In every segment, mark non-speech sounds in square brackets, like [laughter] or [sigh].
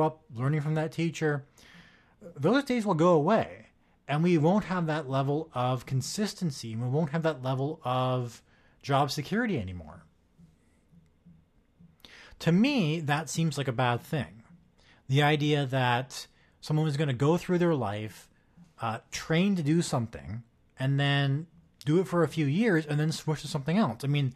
up learning from that teacher, those days will go away. And we won't have that level of consistency. We won't have that level of job security anymore. To me, that seems like a bad thing. The idea that someone is going to go through their life, uh, train to do something, and then do it for a few years and then switch to something else. I mean,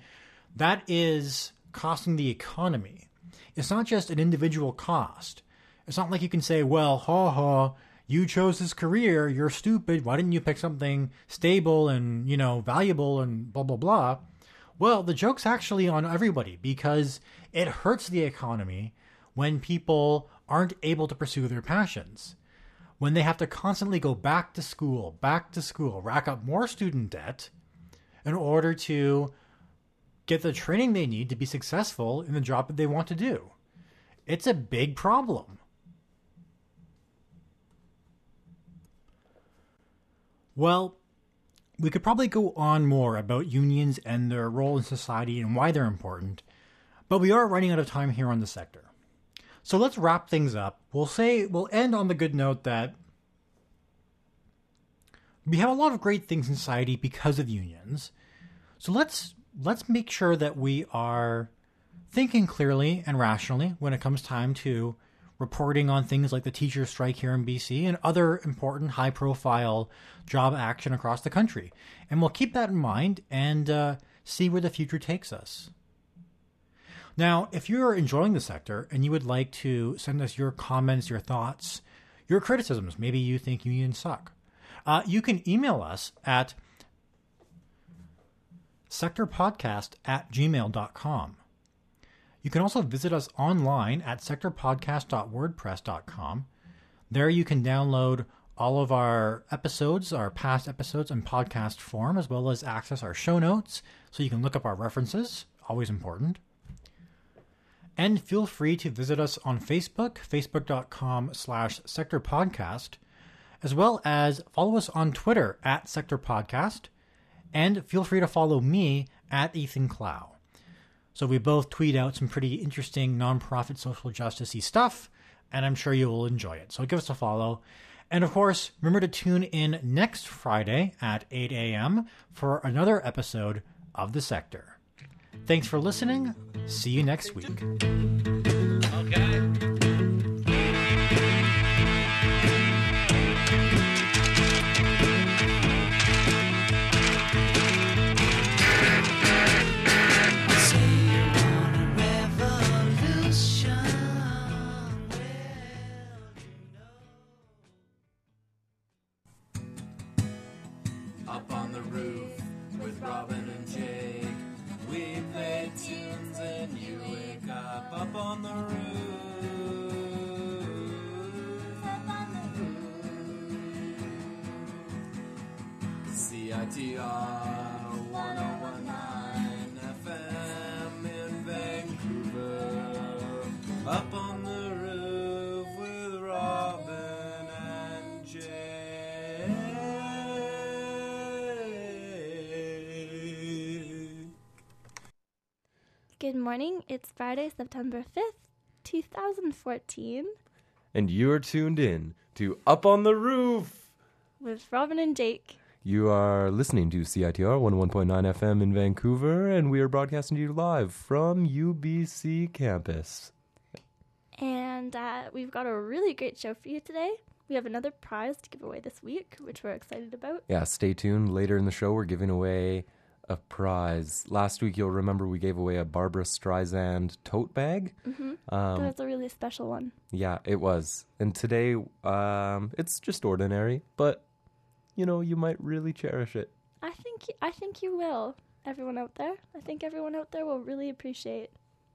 that is costing the economy. It's not just an individual cost. It's not like you can say, well, ha ha, you chose this career, you're stupid, why didn't you pick something stable and, you know, valuable and blah, blah, blah. Well, the joke's actually on everybody because it hurts the economy when people aren't able to pursue their passions. When they have to constantly go back to school, back to school, rack up more student debt in order to get the training they need to be successful in the job that they want to do. It's a big problem. Well, we could probably go on more about unions and their role in society and why they're important, but we are running out of time here on the sector. So let's wrap things up. We'll say we'll end on the good note that we have a lot of great things in society because of unions. So let's let's make sure that we are thinking clearly and rationally when it comes time to reporting on things like the teacher strike here in BC and other important high profile job action across the country. And we'll keep that in mind and uh, see where the future takes us. Now, if you're enjoying the sector and you would like to send us your comments, your thoughts, your criticisms, maybe you think unions suck, uh, you can email us at sectorpodcast at gmail.com. You can also visit us online at sectorpodcast.wordpress.com. There you can download all of our episodes, our past episodes in podcast form, as well as access our show notes so you can look up our references, always important. And feel free to visit us on Facebook, facebook.com slash sectorpodcast, as well as follow us on Twitter at sectorpodcast, and feel free to follow me at Ethan Clow. So we both tweet out some pretty interesting nonprofit social justice stuff, and I'm sure you will enjoy it. So give us a follow. And of course, remember to tune in next Friday at 8 a.m. for another episode of The Sector. Thanks for listening. See you next week. Morning. It's Friday, September 5th, 2014, and you are tuned in to Up on the Roof. with Robin and Jake. You are listening to CITR 101.9 FM in Vancouver, and we are broadcasting to you live from UBC campus. And uh, we've got a really great show for you today. We have another prize to give away this week, which we're excited about. Yeah, stay tuned. Later in the show, we're giving away a prize. Last week, you'll remember we gave away a Barbra Streisand tote bag. Mm-hmm. Um, That's a really special one. yeah, it was. And today, um, it's just ordinary, but you know, you might really cherish it. I think I think you will. Everyone out there, I think everyone out there will really appreciate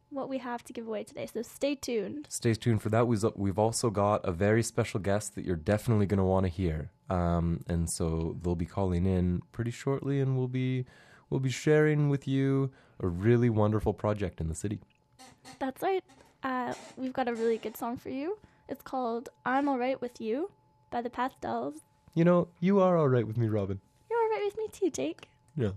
what we have to give away today. So stay tuned. Stay tuned for that. We've we've also got a very special guest that you're definitely going to want to hear. Um, and so they'll be calling in pretty shortly, and we'll be we'll be sharing with you a really wonderful project in the city. That's right. Uh, we've got a really good song for you. It's called "I'm Alright with You" by the Pastels. You know, you are all right with me, Robin. You're alright with me too, Jake. Yeah.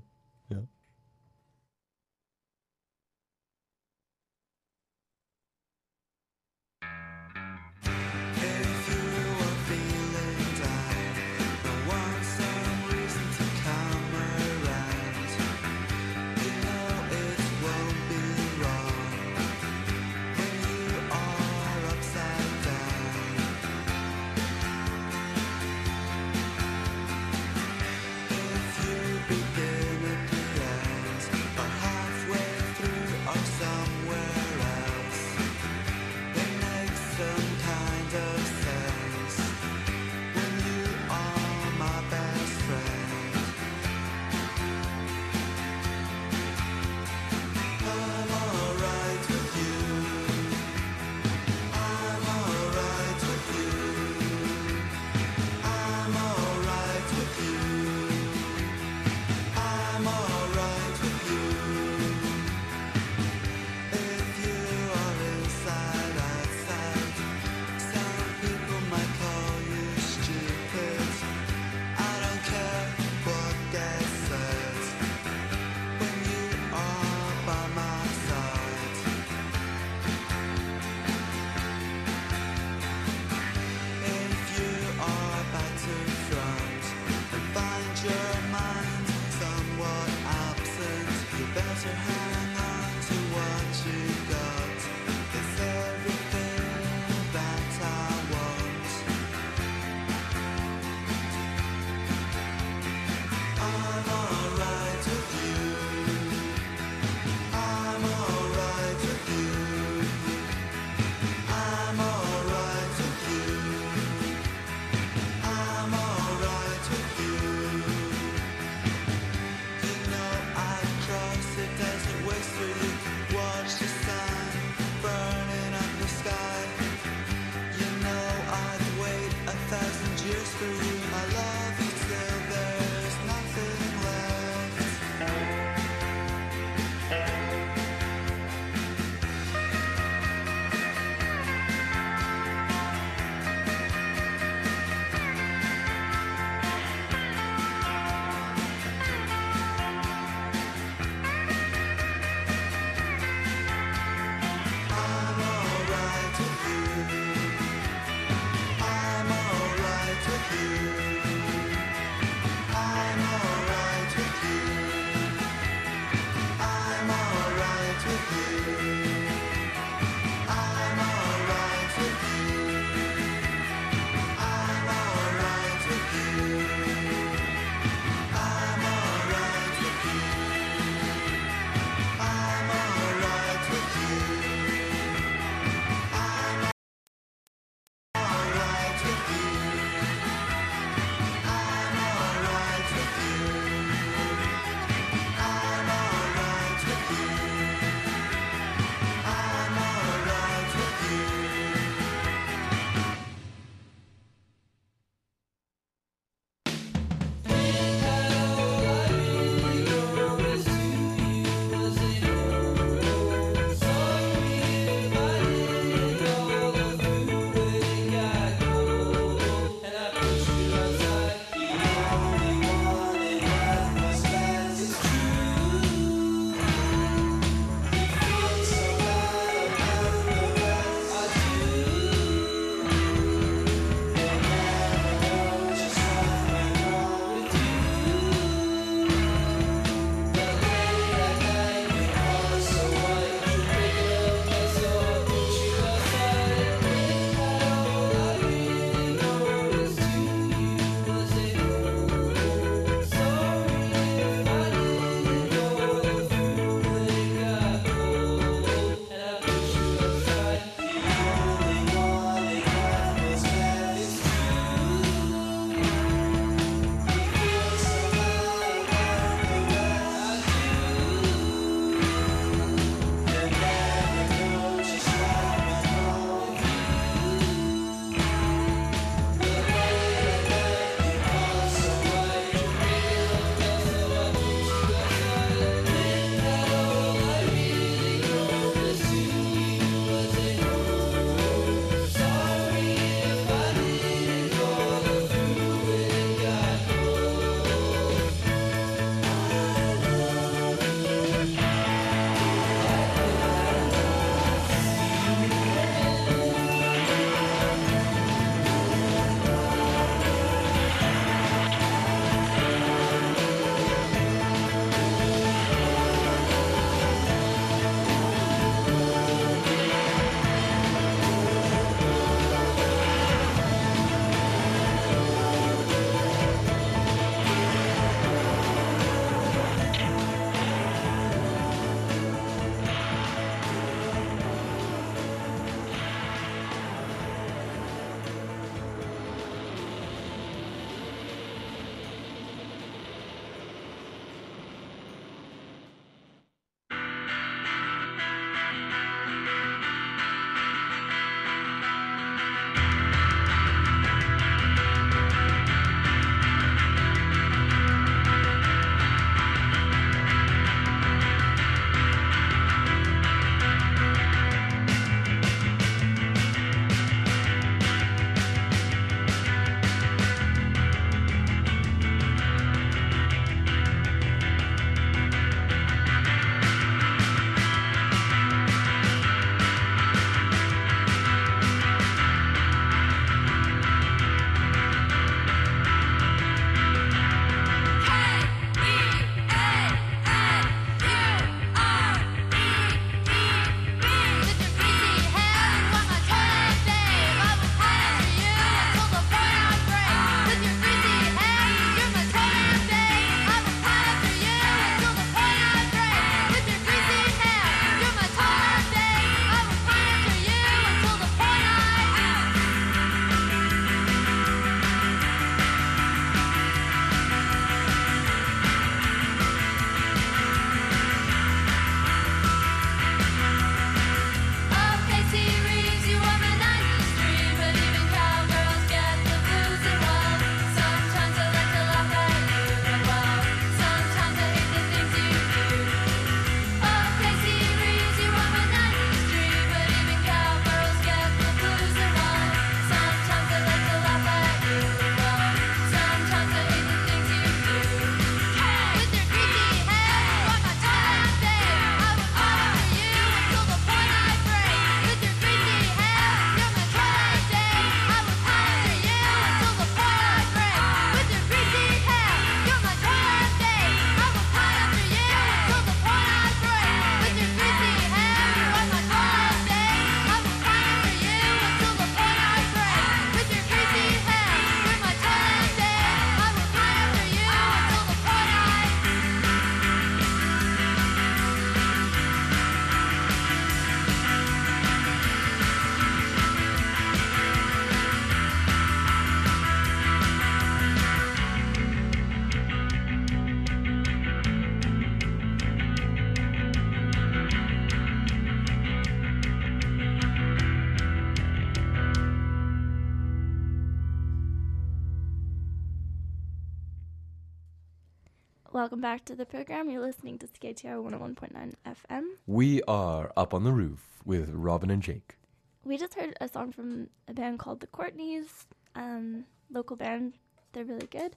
Welcome back to the program. You're listening to CITR 101.9 FM. We are up on the roof with Robin and Jake. We just heard a song from a band called The Courtneys, um, local band. They're really good.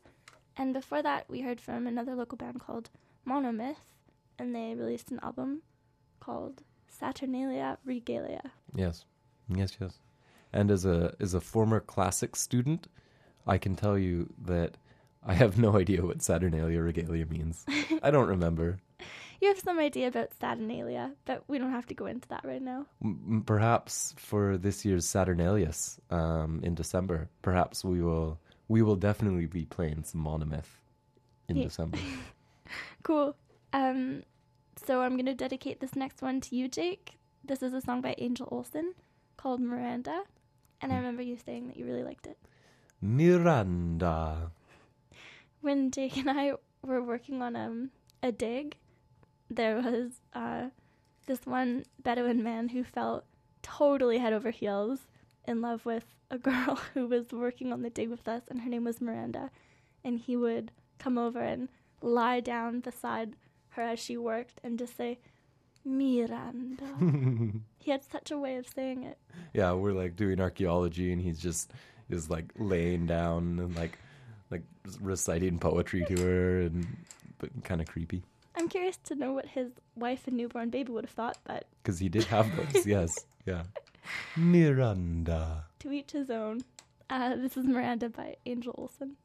And before that, we heard from another local band called Monomyth, and they released an album called Saturnalia Regalia. Yes, yes, yes. And as a as a former classics student, I can tell you that I have no idea what Saturnalia regalia means. I don't remember. [laughs] You have some idea about Saturnalia, but we don't have to go into that right now. M- perhaps for this year's Saturnalius um, in December, perhaps we will we will definitely be playing some Monomyth in Yeah. December. [laughs] Cool. Um, so I'm gonna dedicate this next one to you, Jake. This is a song by Angel Olsen called Miranda, and I remember you saying that you really liked it. Miranda. When Jake and I were working on um, a dig, there was uh, this one Bedouin man who felt totally head over heels in love with a girl [laughs] who was working on the dig with us, and her name was Miranda. And he would come over and lie down beside her as she worked and just say, Miranda. [laughs] he had such a way of saying it. Yeah, we're like doing archaeology, and he's just is like laying down and like like reciting poetry to her, and but kind of creepy I'm curious to know what his wife and newborn baby would have thought, but because he did have those. [laughs] yes, yeah. Miranda. to each his own. Uh, this is Miranda by Angel Olsen.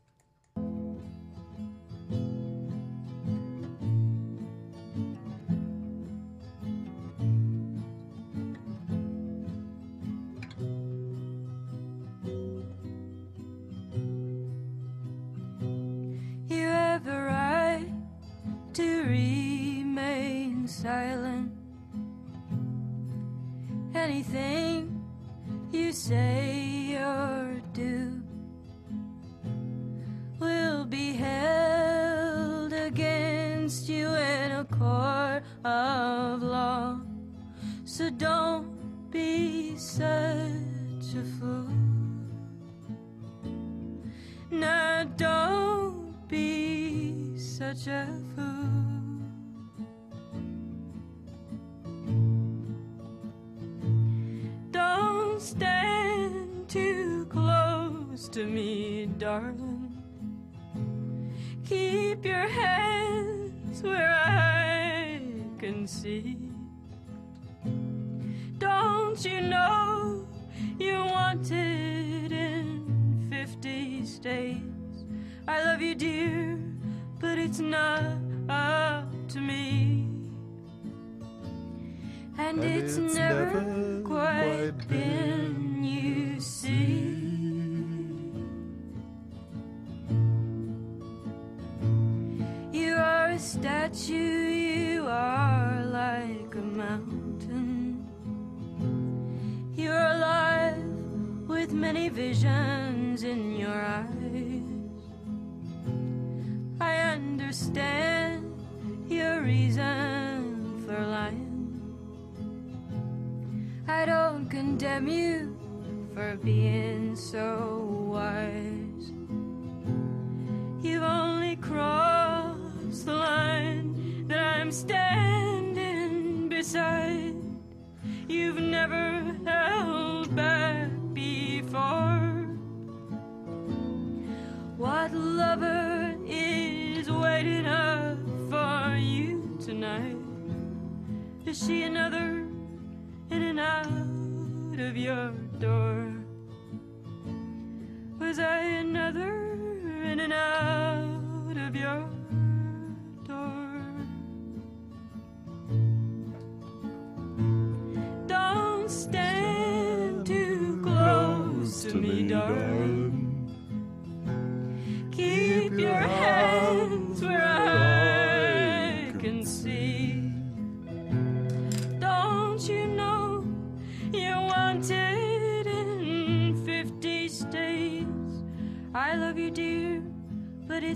Statue, you are like a mountain. You're alive with many visions in your eyes. I understand your reason for lying. I don't condemn you for being so wise. You've only crossed You've never held back before. What lover is waiting up for you tonight? Is she another in and out of your door? Was I another in and out of your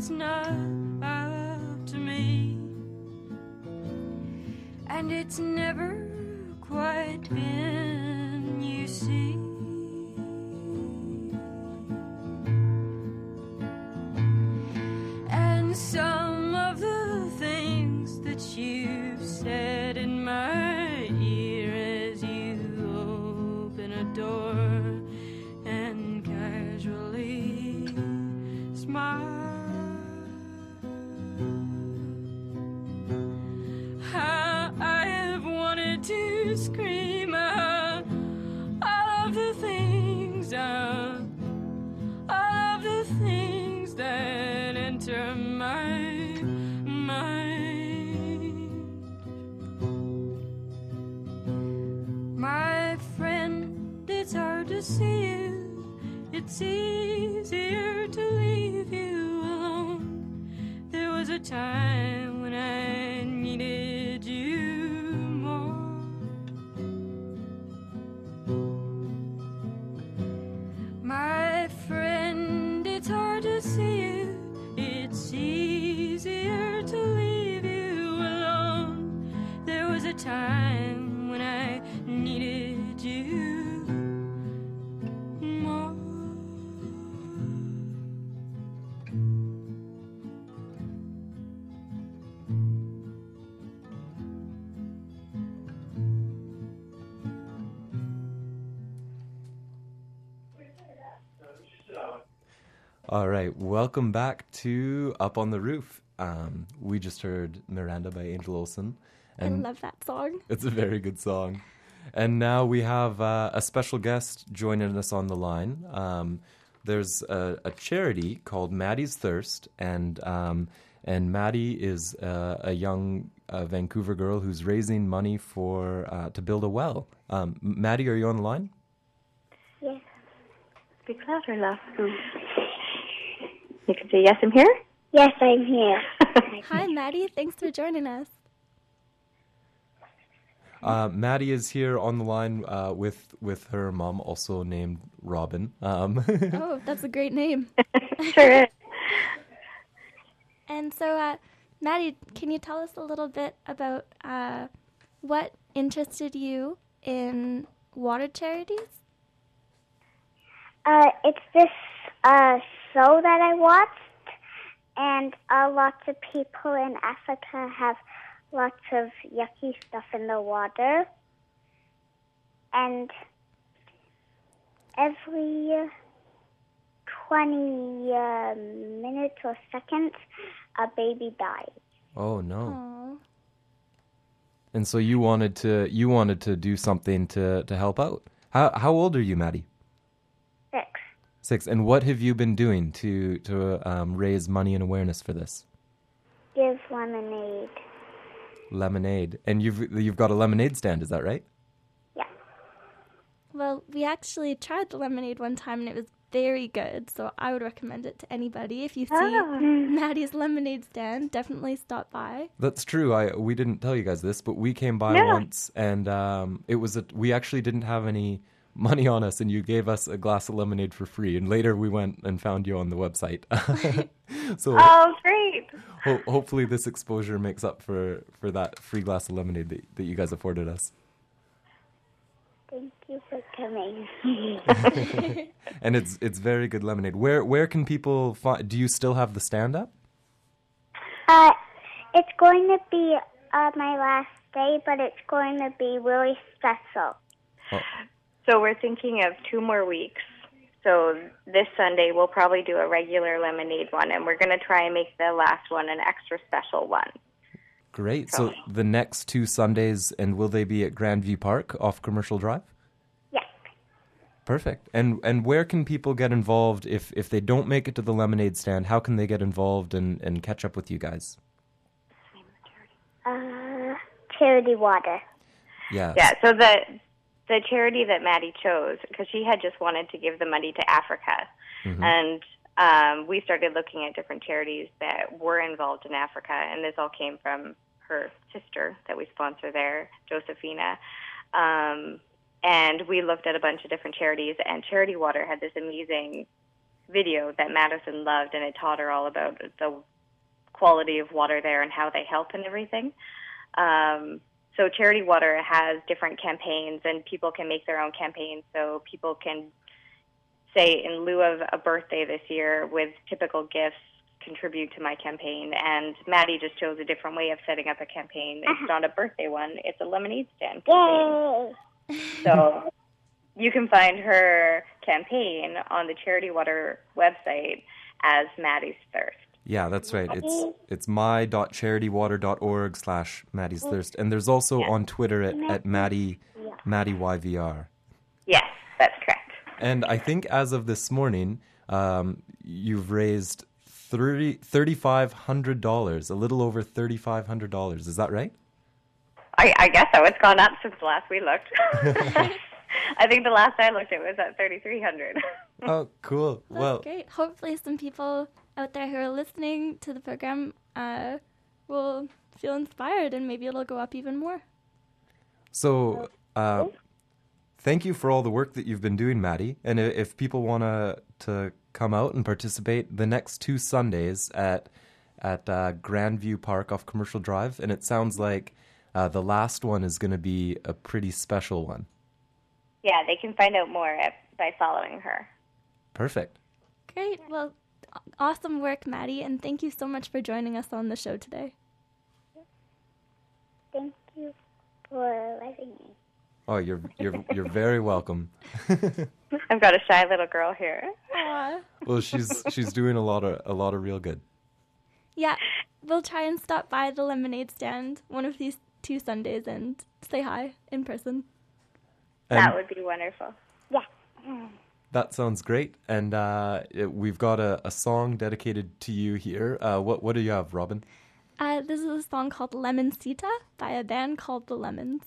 it's not up to me. And it's never quite been, you see. All right, welcome back to Up on the Roof. Um, we just heard Miranda by Angel Olsen, I and love that song. it's a very good song. And now we have uh, a special guest joining us on the line. Um, there's a, a charity called Maddie's Thirst, and um, and Maddie is uh, a young uh, Vancouver girl who's raising money for uh, to build a well. Um, Maddie, are you on the line? Yes. Speak louder, love. [laughs] You can say yes, I'm here. Yes, I'm here. [laughs] Hi, Maddie. Thanks for joining us. Uh, Maddie is here on the line uh, with with her mom, also named Robin. Um, [laughs] Oh, that's a great name. [laughs] sure is. And so, uh, Maddie, can you tell us a little bit about uh, what interested you in water charities? Uh, it's this uh, show that I watched, and uh, lots of people in Africa have lots of yucky stuff in the water. And every 20 uh, minutes or seconds, a baby dies. oh no! Oh, And so you wanted to you wanted to do something to to help out. How how old are you, Maddie? Six. Six. And what have you been doing to to um, raise money and awareness for this? Give lemonade. Lemonade. And you've you've got a lemonade stand, is that right? Yeah. well, we actually tried the lemonade one time, and it was very good. So I would recommend it to anybody. If you see Ah. [laughs] Maddie's lemonade stand, definitely stop by. That's true. I we didn't tell you guys this, but we came by No. once, and um, it was a, we actually didn't have any money on us, and you gave us a glass of lemonade for free. And later we went and found you on the website. [laughs] [laughs] so Oh, great. ho- hopefully this exposure makes up for for that free glass of lemonade that, that you guys afforded us. Thank you for coming. [laughs] And it's it's very good lemonade. Where where can people find? Do you still have the stand up? Uh, it's going to be uh, my last day, but it's going to be really special. So we're thinking of two more weeks. So this Sunday we'll probably do a regular lemonade one, and we're going to try and make the last one an extra special one. Great. So the next two Sundays, and will they be at Grandview Park off Commercial Drive? Yes. Perfect. And and where can people get involved if if they don't make it to the lemonade stand? How can they get involved and and catch up with you guys? Uh, charity water. Yeah. Yeah. So the the charity that Maddie chose because she had just wanted to give the money to Africa, and um, we started looking at different charities that were involved in Africa, and this all came from her sister that we sponsor there, Josephina. Um, and we looked at a bunch of different charities, and Charity Water had this amazing video that Madison loved, and it taught her all about the quality of water there and how they help and everything. Um, so Charity Water has different campaigns, and people can make their own campaigns. So people can say, in lieu of a birthday this year, with typical gifts, contribute to my campaign. And Maddie just chose a different way of setting up a campaign. It's uh-huh. not a birthday one; it's a lemonade stand campaign. Yay! So you can find her campaign on the Charity Water website as Maddie's Thirst. Yeah, that's right. It's it's my.charitywater.org slash Maddie's Thirst. And there's also on Twitter at, at Maddie Maddie YVR. Yes, that's correct. And I think as of this morning, um, you've raised thirty thirty five hundred dollars, a little over thirty five hundred dollars. Is that right? I, I guess so. It's gone up since the last we looked. [laughs] I think the last I looked, it was at thirty three hundred. Oh, cool. That's well, great. Hopefully, some people out there who are listening to the program uh, will feel inspired and maybe it'll go up even more. so uh, thank you for all the work that you've been doing, Maddie. And if people want to to come out and participate, the next two Sundays at at uh, Grandview Park off Commercial Drive, and it sounds like uh, the last one is going to be a pretty special one. Yeah, they can find out more at, by following her. Perfect. Great. Well, aw- awesome work, Maddie, and thank you so much for joining us on the show today. Thank you for letting me. Oh, you're you're you're very welcome. [laughs] I've got a shy little girl here. Aw. Well, she's she's doing a lot of a lot of real good. Yeah, we'll try and stop by the lemonade stand one of these two Sundays and say hi in person. that would be wonderful. Yeah. Mm. That sounds great. And uh, it, we've got a, a song dedicated to you here. Uh, what what do you have, Robin? Uh, this is a song called Lemon Sita by a band called The Lemons.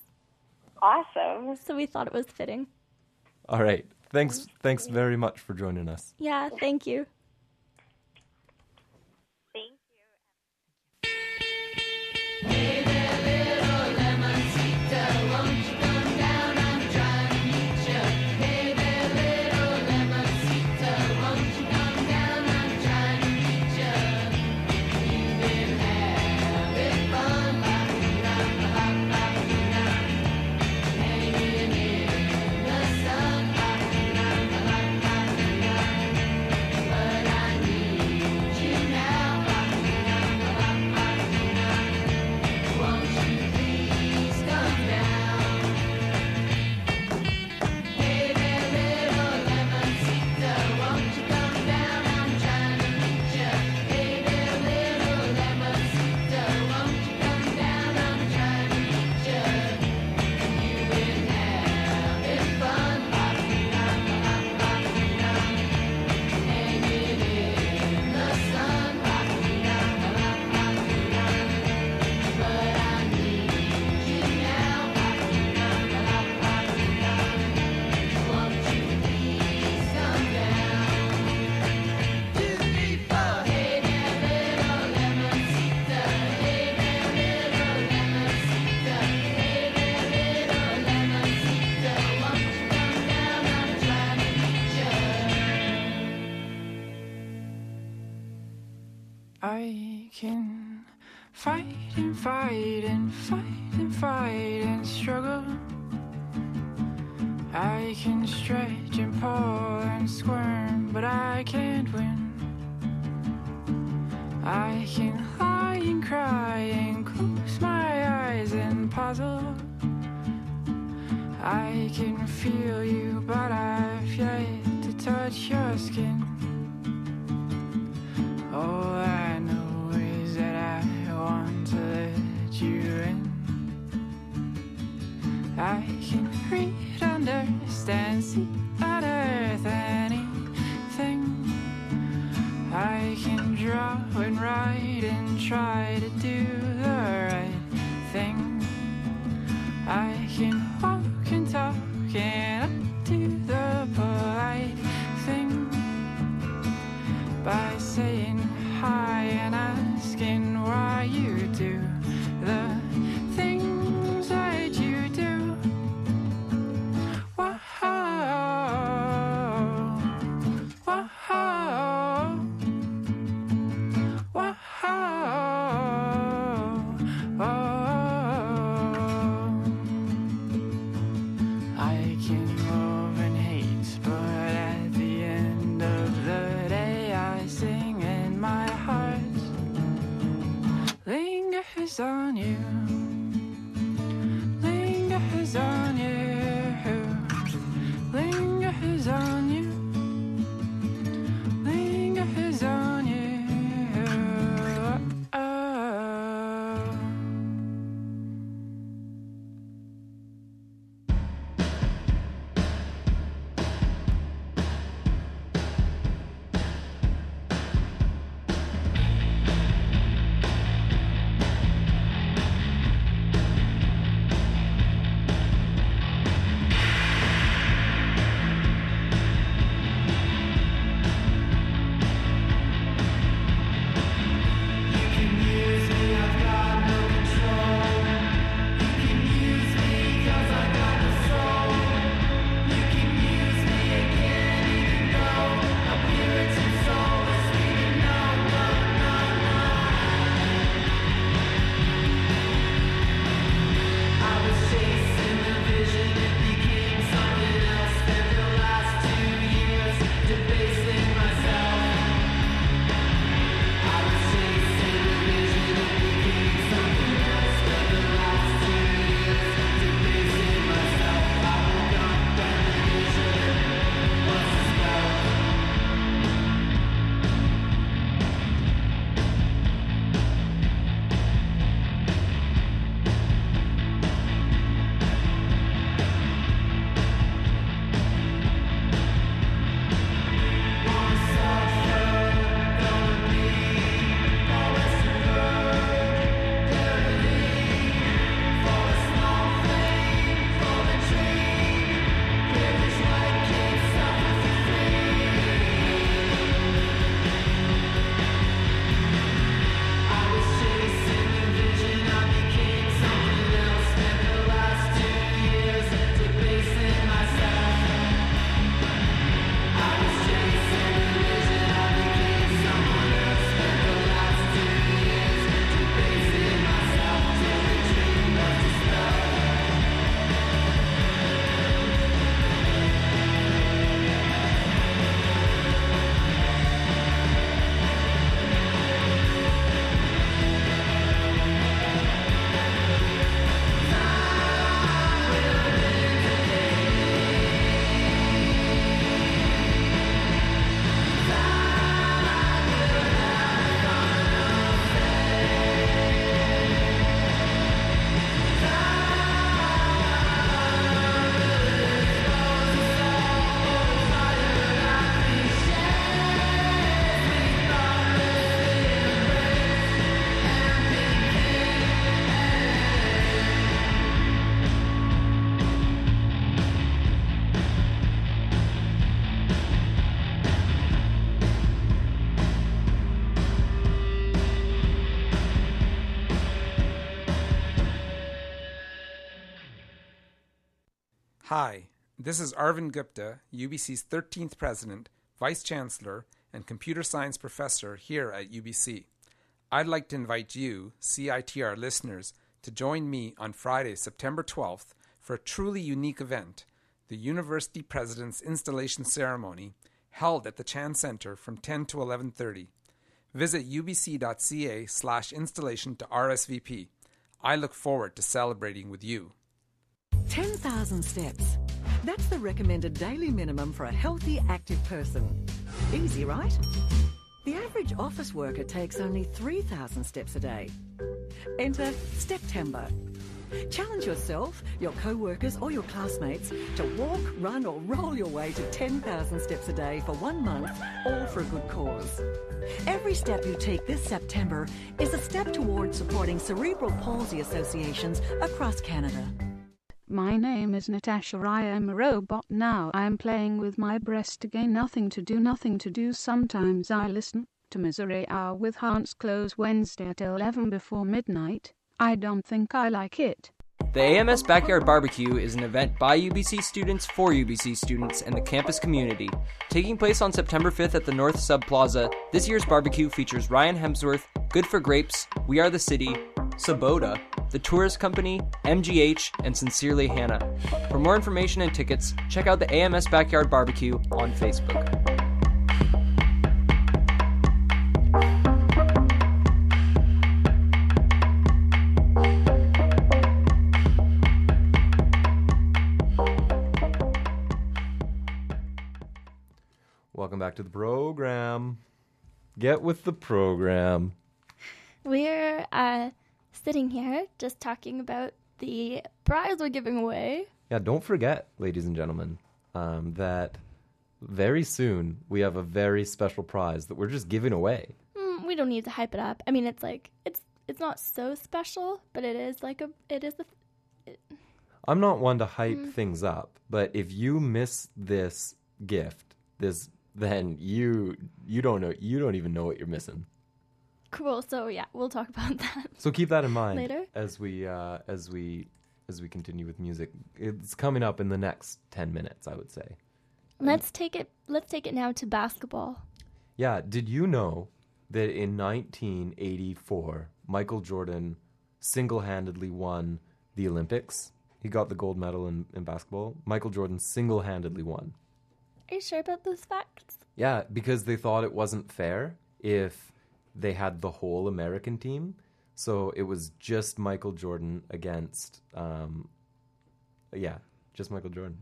Awesome. So we thought it was fitting. All right. Thanks thanks very much for joining us. Yeah, thank you. Thank you. Can stretch and pull and squirm, but I can't win. I can lie and cry and close my eyes and puzzle. I can feel you, but I've Hi, this is Arvind Gupta, UBC's 13th president, vice chancellor, and computer science professor here at UBC. I'd like to invite you, CITR listeners, to join me on Friday, September 12th for a truly unique event, the University President's Installation Ceremony, held at the Chan Center from 10 to 11:30. Visit ubc.ca slash installation to RSVP. I look forward to celebrating with you. 10,000 steps. That's the recommended daily minimum for a healthy, active person. Easy, right? The average office worker takes only 3,000 steps a day. Enter September. Challenge yourself, your co workers, or your classmates to walk, run, or roll your way to 10,000 steps a day for one month, all for a good cause. Every step you take this September is a step towards supporting cerebral palsy associations across Canada. My name is Natasha. I am a robot now. I am playing with my breast again. nothing to do, nothing to do. Sometimes I listen to Misery Hour with Hans Close Wednesday at 11 before midnight. I don't think I like it. The AMS Backyard Barbecue is an event by UBC students for UBC students and the campus community. Taking place on September 5th at the North Sub Plaza, this year's barbecue features Ryan Hemsworth, Good for Grapes, We Are the City, Sabota, The Tourist Company, MGH, and Sincerely Hannah. For more information and tickets, check out the AMS Backyard Barbecue on Facebook. Welcome back to the program. Get with the program. We're uh, sitting here just talking about the prize we're giving away. Yeah, don't forget, ladies and gentlemen, um, that very soon we have a very special prize that we're just giving away. Mm, we don't need to hype it up. I mean, it's like it's it's not so special, but it is like a it is a I'm not one to hype things up, but if you miss this gift, this then you you don't know you don't even know what you're missing. Cool. So yeah, we'll talk about [laughs] that. So keep that in mind Later? as we uh, as we as we continue with music. It's coming up in the next ten minutes, I would say. Let's take it. Let's take it now to basketball. Yeah, did you know that in 1984 Michael Jordan single-handedly won the Olympics? He got the gold medal in, in basketball. Michael Jordan single-handedly won. Are you sure about those facts? Yeah, because they thought it wasn't fair if they had the whole American team. So it was just Michael Jordan against, um, yeah, just Michael Jordan.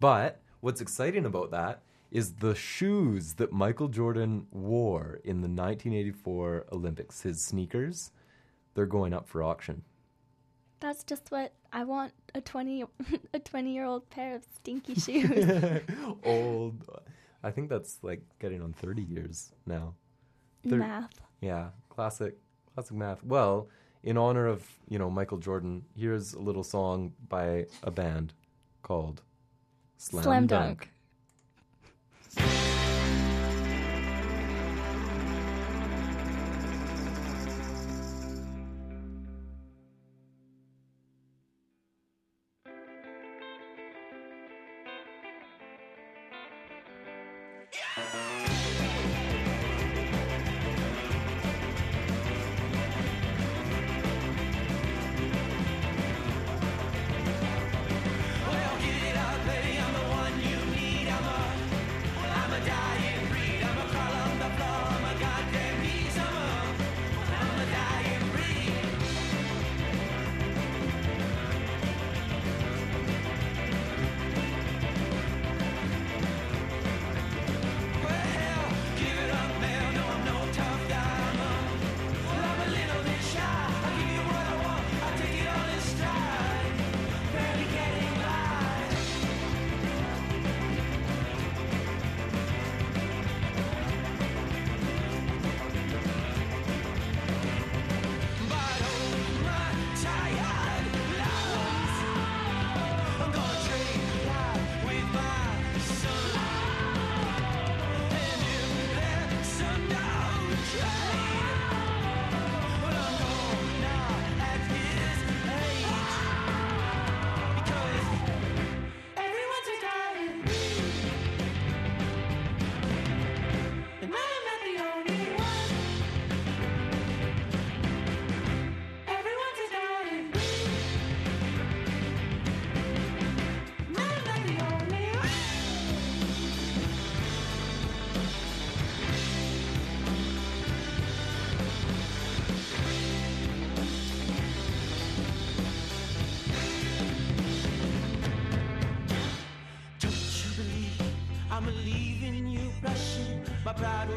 But what's exciting about that is the shoes that Michael Jordan wore in the 1984 Olympics, his sneakers, they're going up for auction. That's just what I want. A twenty [laughs] a twenty year old pair of stinky [laughs] shoes. Old. I think that's like getting on 30 years now. Thir- Math. Yeah, classic, classic math. Well, in honor of you know Michael Jordan, here's a little song by a band called Slam, Slam Dunk. Dunk.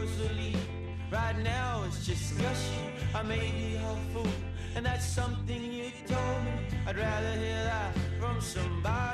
to leave. Right now it's just gushing. I may be helpful, and that's something you told me. I'd rather hear that from somebody.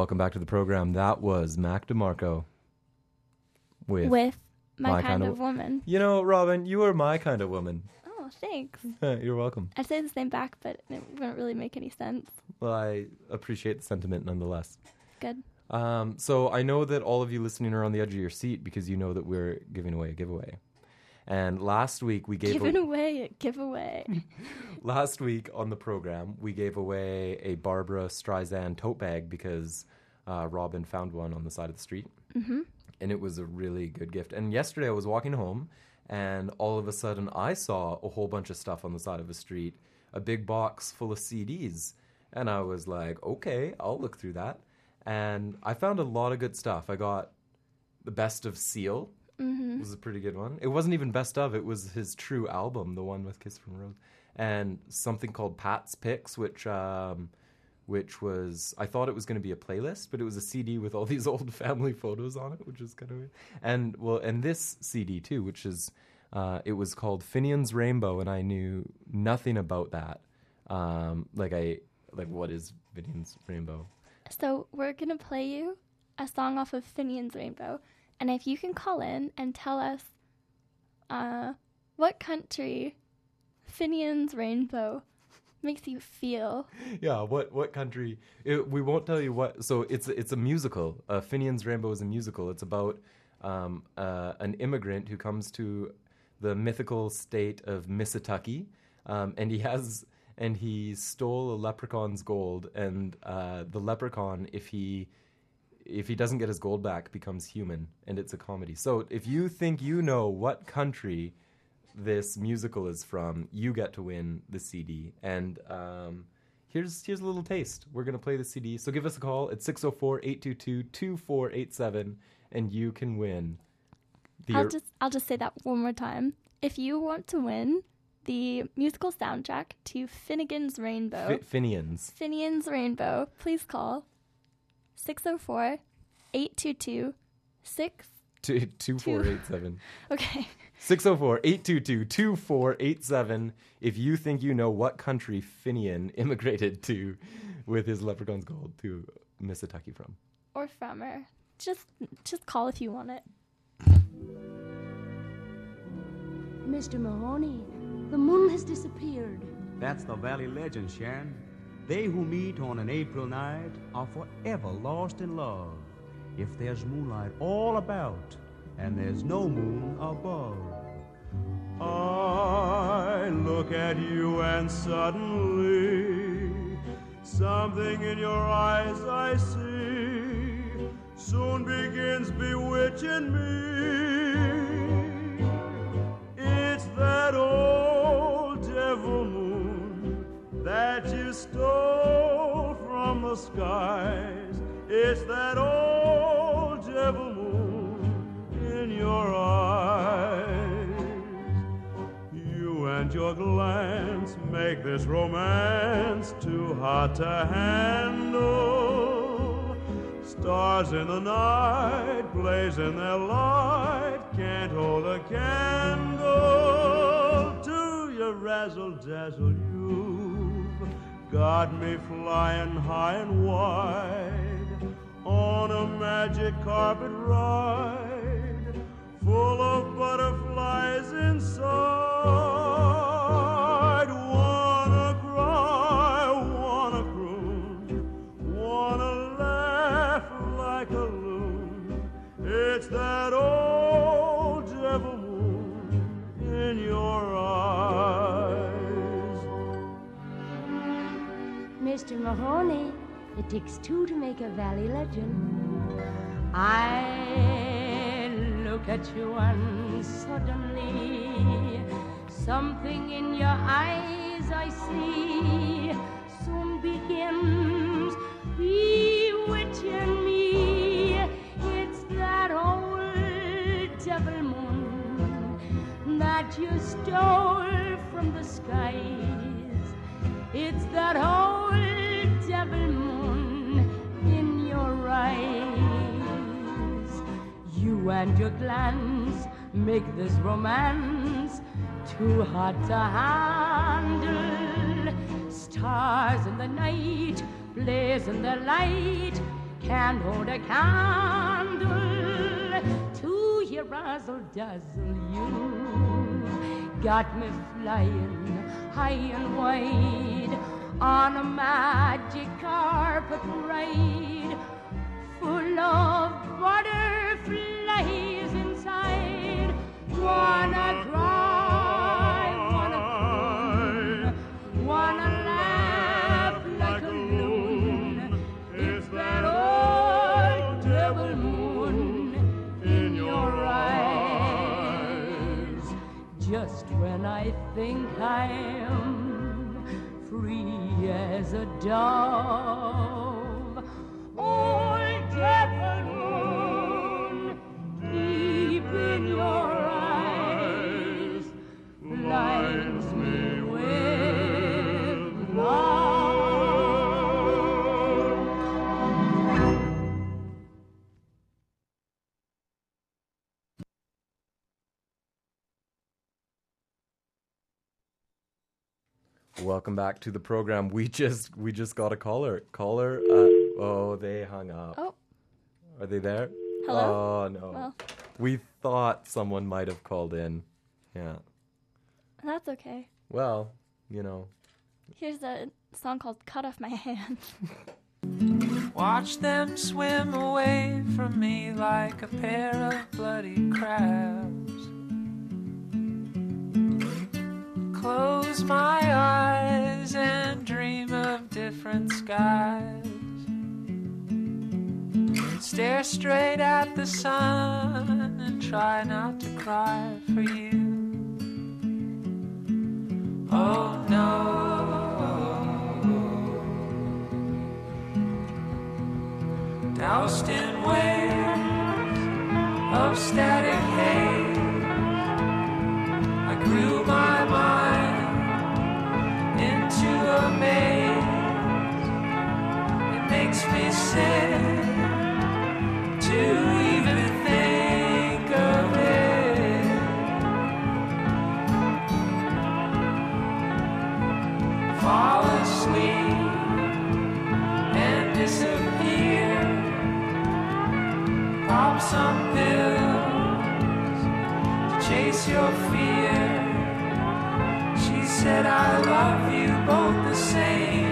Welcome back to the program. That was Mac DeMarco with, with my, my kind, kind of, of woman. You know, Robin, you are my kind of woman. Oh, thanks. [laughs] You're welcome. I'd say the same back, but it wouldn't really make any sense. Well, I appreciate the sentiment nonetheless. Good. Um, so I know that all of you listening are on the edge of your seat because you know that we're giving away a giveaway. And last week we gave given a- away a giveaway. [laughs] last week on the program we gave away a Barbra Streisand tote bag because uh, Robin found one on the side of the street, mm-hmm. and it was a really good gift. And yesterday I was walking home, and all of a sudden I saw a whole bunch of stuff on the side of the street, a big box full of CDs, and I was like, okay, I'll look through that. And I found a lot of good stuff. I got the best of Seal, Mhm. Was a pretty good one. It wasn't even best of. It was his true album, the one with Kiss from Rose, and something called Pat's Picks, which um, which was I thought it was going to be a playlist, but it was a CD with all these [laughs] old family photos on it, which is kind of weird. And well, and this CD too, which is uh, it was called Finian's Rainbow, and I knew nothing about that. Um, like I like what is Finian's Rainbow? So we're gonna play you a song off of Finian's Rainbow, and if you can call in and tell us uh, what country Finian's Rainbow makes you feel. yeah, what what country? It, we won't tell you what. So it's it's a musical. Uh, Finian's Rainbow is a musical. It's about um, uh, an immigrant who comes to the mythical state of Mississauga, um, and he has and he stole a leprechaun's gold, and uh, the leprechaun, if he if he doesn't get his gold back, becomes human, and it's a comedy. So if you think you know what country this musical is from, you get to win the CD. And um, here's here's a little taste. We're gonna play the CD. So give us a call at 604-822-2487 and you can win. The I'll just I'll just say that one more time. If you want to win the musical soundtrack to Finnegan's Rainbow, Fi- Finians. Finian's Rainbow, please call 604 822 6 Two, 2487. [laughs] Okay. 604-822-2487 if you think you know what country Finian [laughs] immigrated to with his leprechaun's gold to Mississauga from. or from her. Just just call if you want it. Mr. Mahoney, the moon has disappeared. That's the Valley legend, Sharon. They who meet on an April night are forever lost in love. If there's moonlight all about and there's no moon above. I look at you and suddenly something in your eyes I see soon begins bewitching me. It's that old devil moon that stole from the skies. It's that old devil moon in your eyes. You and your glance make this romance too hot to handle. Stars in the night blazing their light can't hold a candle to your razzle dazzle. You've got me flying high and wide on a magic carpet ride full of butterflies inside. Wanna cry, wanna croon, wanna laugh like a loon. It's that old Mr. Mahoney, it takes two to make a valley legend. I look at you and suddenly something in your eyes I see soon begins bewitching me. It's that old devil moon that you stole from the skies. It's that old And your glance make this romance too hot to handle. Stars in the night blaze in the light, can't hold a candle to your razzle dazzle. You got me flying high and wide on a magic carpet ride full of butterflies inside. Wanna cry, wanna cry, wanna laugh like a loon. It's that old devil moon in your eyes. Just when I think I am free as a dove. Oh, Welcome back to the program. We just we just got a caller. Caller. Uh, oh, they hung up. Oh. Are they there? Hello? Oh no. Well. We thought someone might have called in. Yeah. That's okay. Well, you know. Here's a song called Cut Off My Hand. [laughs] Watch them swim away from me like a pair of bloody crabs. Close my eyes and dream of different skies. Stare straight at the sun and try not to cry for you. Oh no. doused in waves of static haze. I grew my mind It makes me sick to even think of it. Fall asleep and disappear. Pop some pills to chase your fear. Said, I love you both the same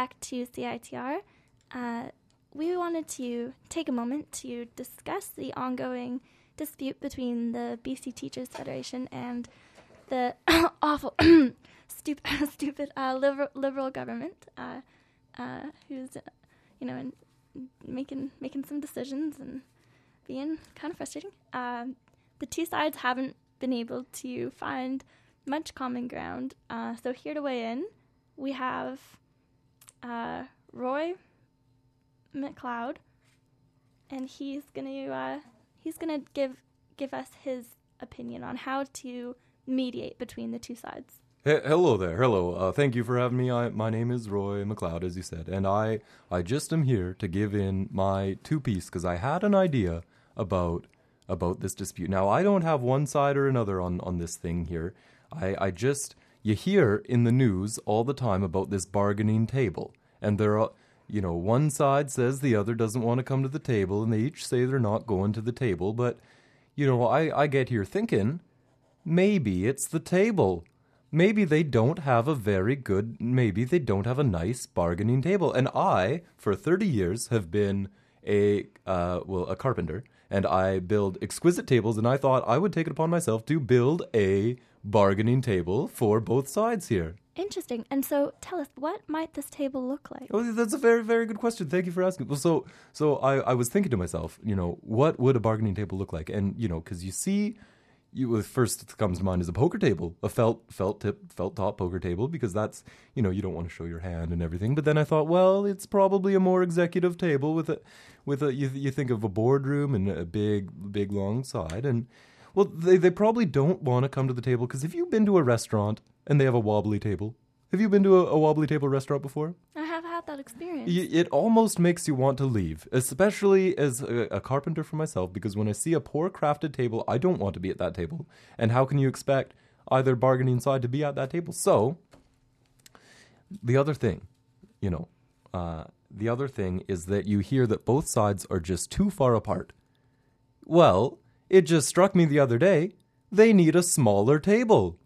back to CITR. Uh, we wanted to take a moment to discuss the ongoing dispute between the BC Teachers Federation and the [coughs] awful, [coughs] stupid, [coughs] stupid uh, liberal, liberal government, uh, uh, who's, you know, in, making making some decisions and being kind of frustrating. Um, the two sides haven't been able to find much common ground. Uh, so here to weigh in, we have uh, Roy McLeod, and he's gonna uh, he's gonna give give us his opinion on how to mediate between the two sides. He- hello there. Hello. Uh, thank you for having me. I, my name is Roy McLeod, as you said, and I I just am here to give in my two piece because I had an idea about about this dispute. Now I don't have one side or another on on this thing here. I I just you hear in the news all the time about this bargaining table, and there are you know one side says the other doesn't want to come to the table, and they each say they're not going to the table. But you know I I get here thinking maybe it's the table. maybe they don't have a very good, maybe they don't have a nice bargaining table. And I, for 30 years, have been a, uh, well, a carpenter, and I build exquisite tables, and I thought I would take it upon myself to build a bargaining table for both sides here. Interesting. And so tell us, what might this table look like? Oh, that's a very, very good question. Thank you for asking. Well, so, so I, I was thinking to myself, you know, what would a bargaining table look like? And you know, because you see, you first that comes to mind is a poker table, a felt, felt tip, felt top poker table, because that's, you know, you don't want to show your hand and everything. But then I thought, well, it's probably a more executive table with a, with a, you, you think of a boardroom and a big, big long side, and well, they they probably don't want to come to the table because have you been to a restaurant and they have a wobbly table? Have you been to a, a wobbly table restaurant before? I have had that experience. Y- it almost makes you want to leave, especially as a, a carpenter for myself, because when I see a poor crafted table, I don't want to be at that table. And how can you expect either bargaining side to be at that table? So, the other thing, you know, uh, the other thing is that you hear that both sides are just too far apart. Well, it just struck me the other day, they need a smaller table.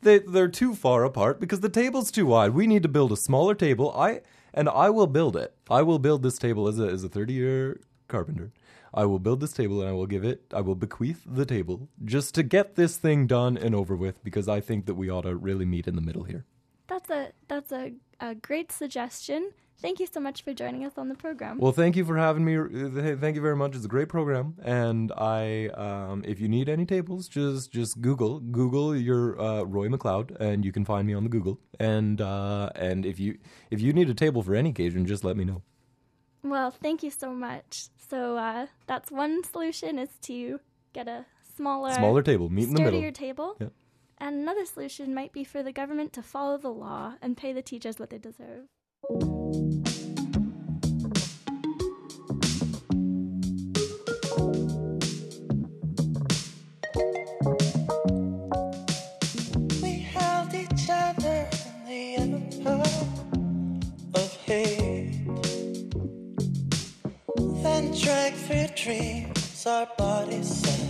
They they're too far apart because the table's too wide. We need to build a smaller table. I and I will build it. I will build this table as a as a 30-year carpenter. I will build this table and I will give it I will bequeath the table just to get this thing done and over with because I think that we ought to really meet in the middle here. That's a that's a, a great suggestion. Thank you so much for joining us on the program. Well, thank you for having me. Thank you very much. It's a great program, and I, um, if you need any tables, just just Google Google your uh, Roy McLeod, and you can find me on the Google. And uh, and if you if you need a table for any occasion, just let me know. Well, thank you so much. So uh, that's one solution is to get a smaller, Smaller table, meet in the middle. sturdier table. Yep. And another solution might be for the government to follow the law and pay the teachers what they deserve. Dreams, our bodies set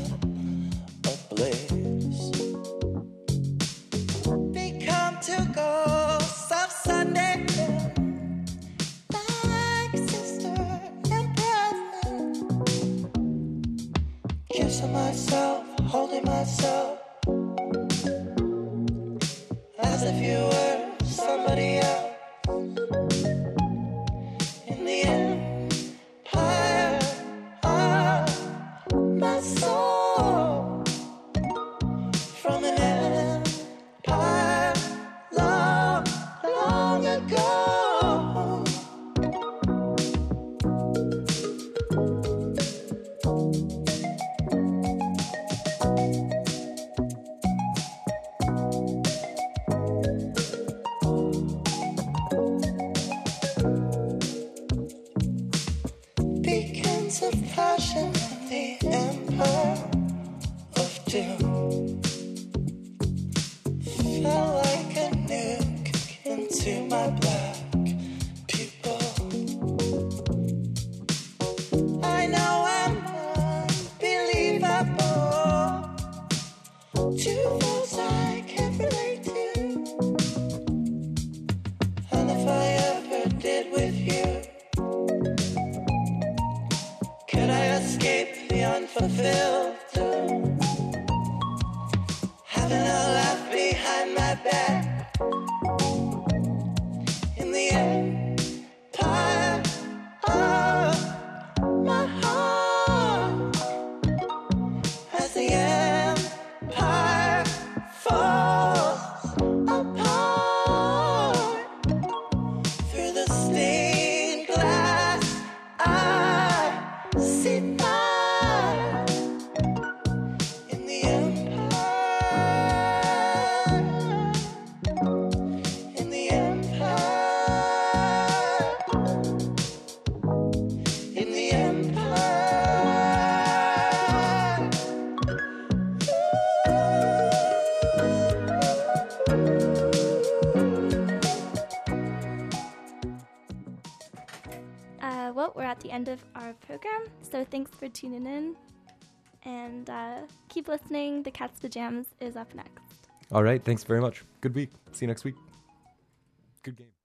myself at the end of our program, so thanks for tuning in. And uh, keep listening. The Cat's Pajamas is up next. All right. Thanks very much. Good week. See you next week. Good game.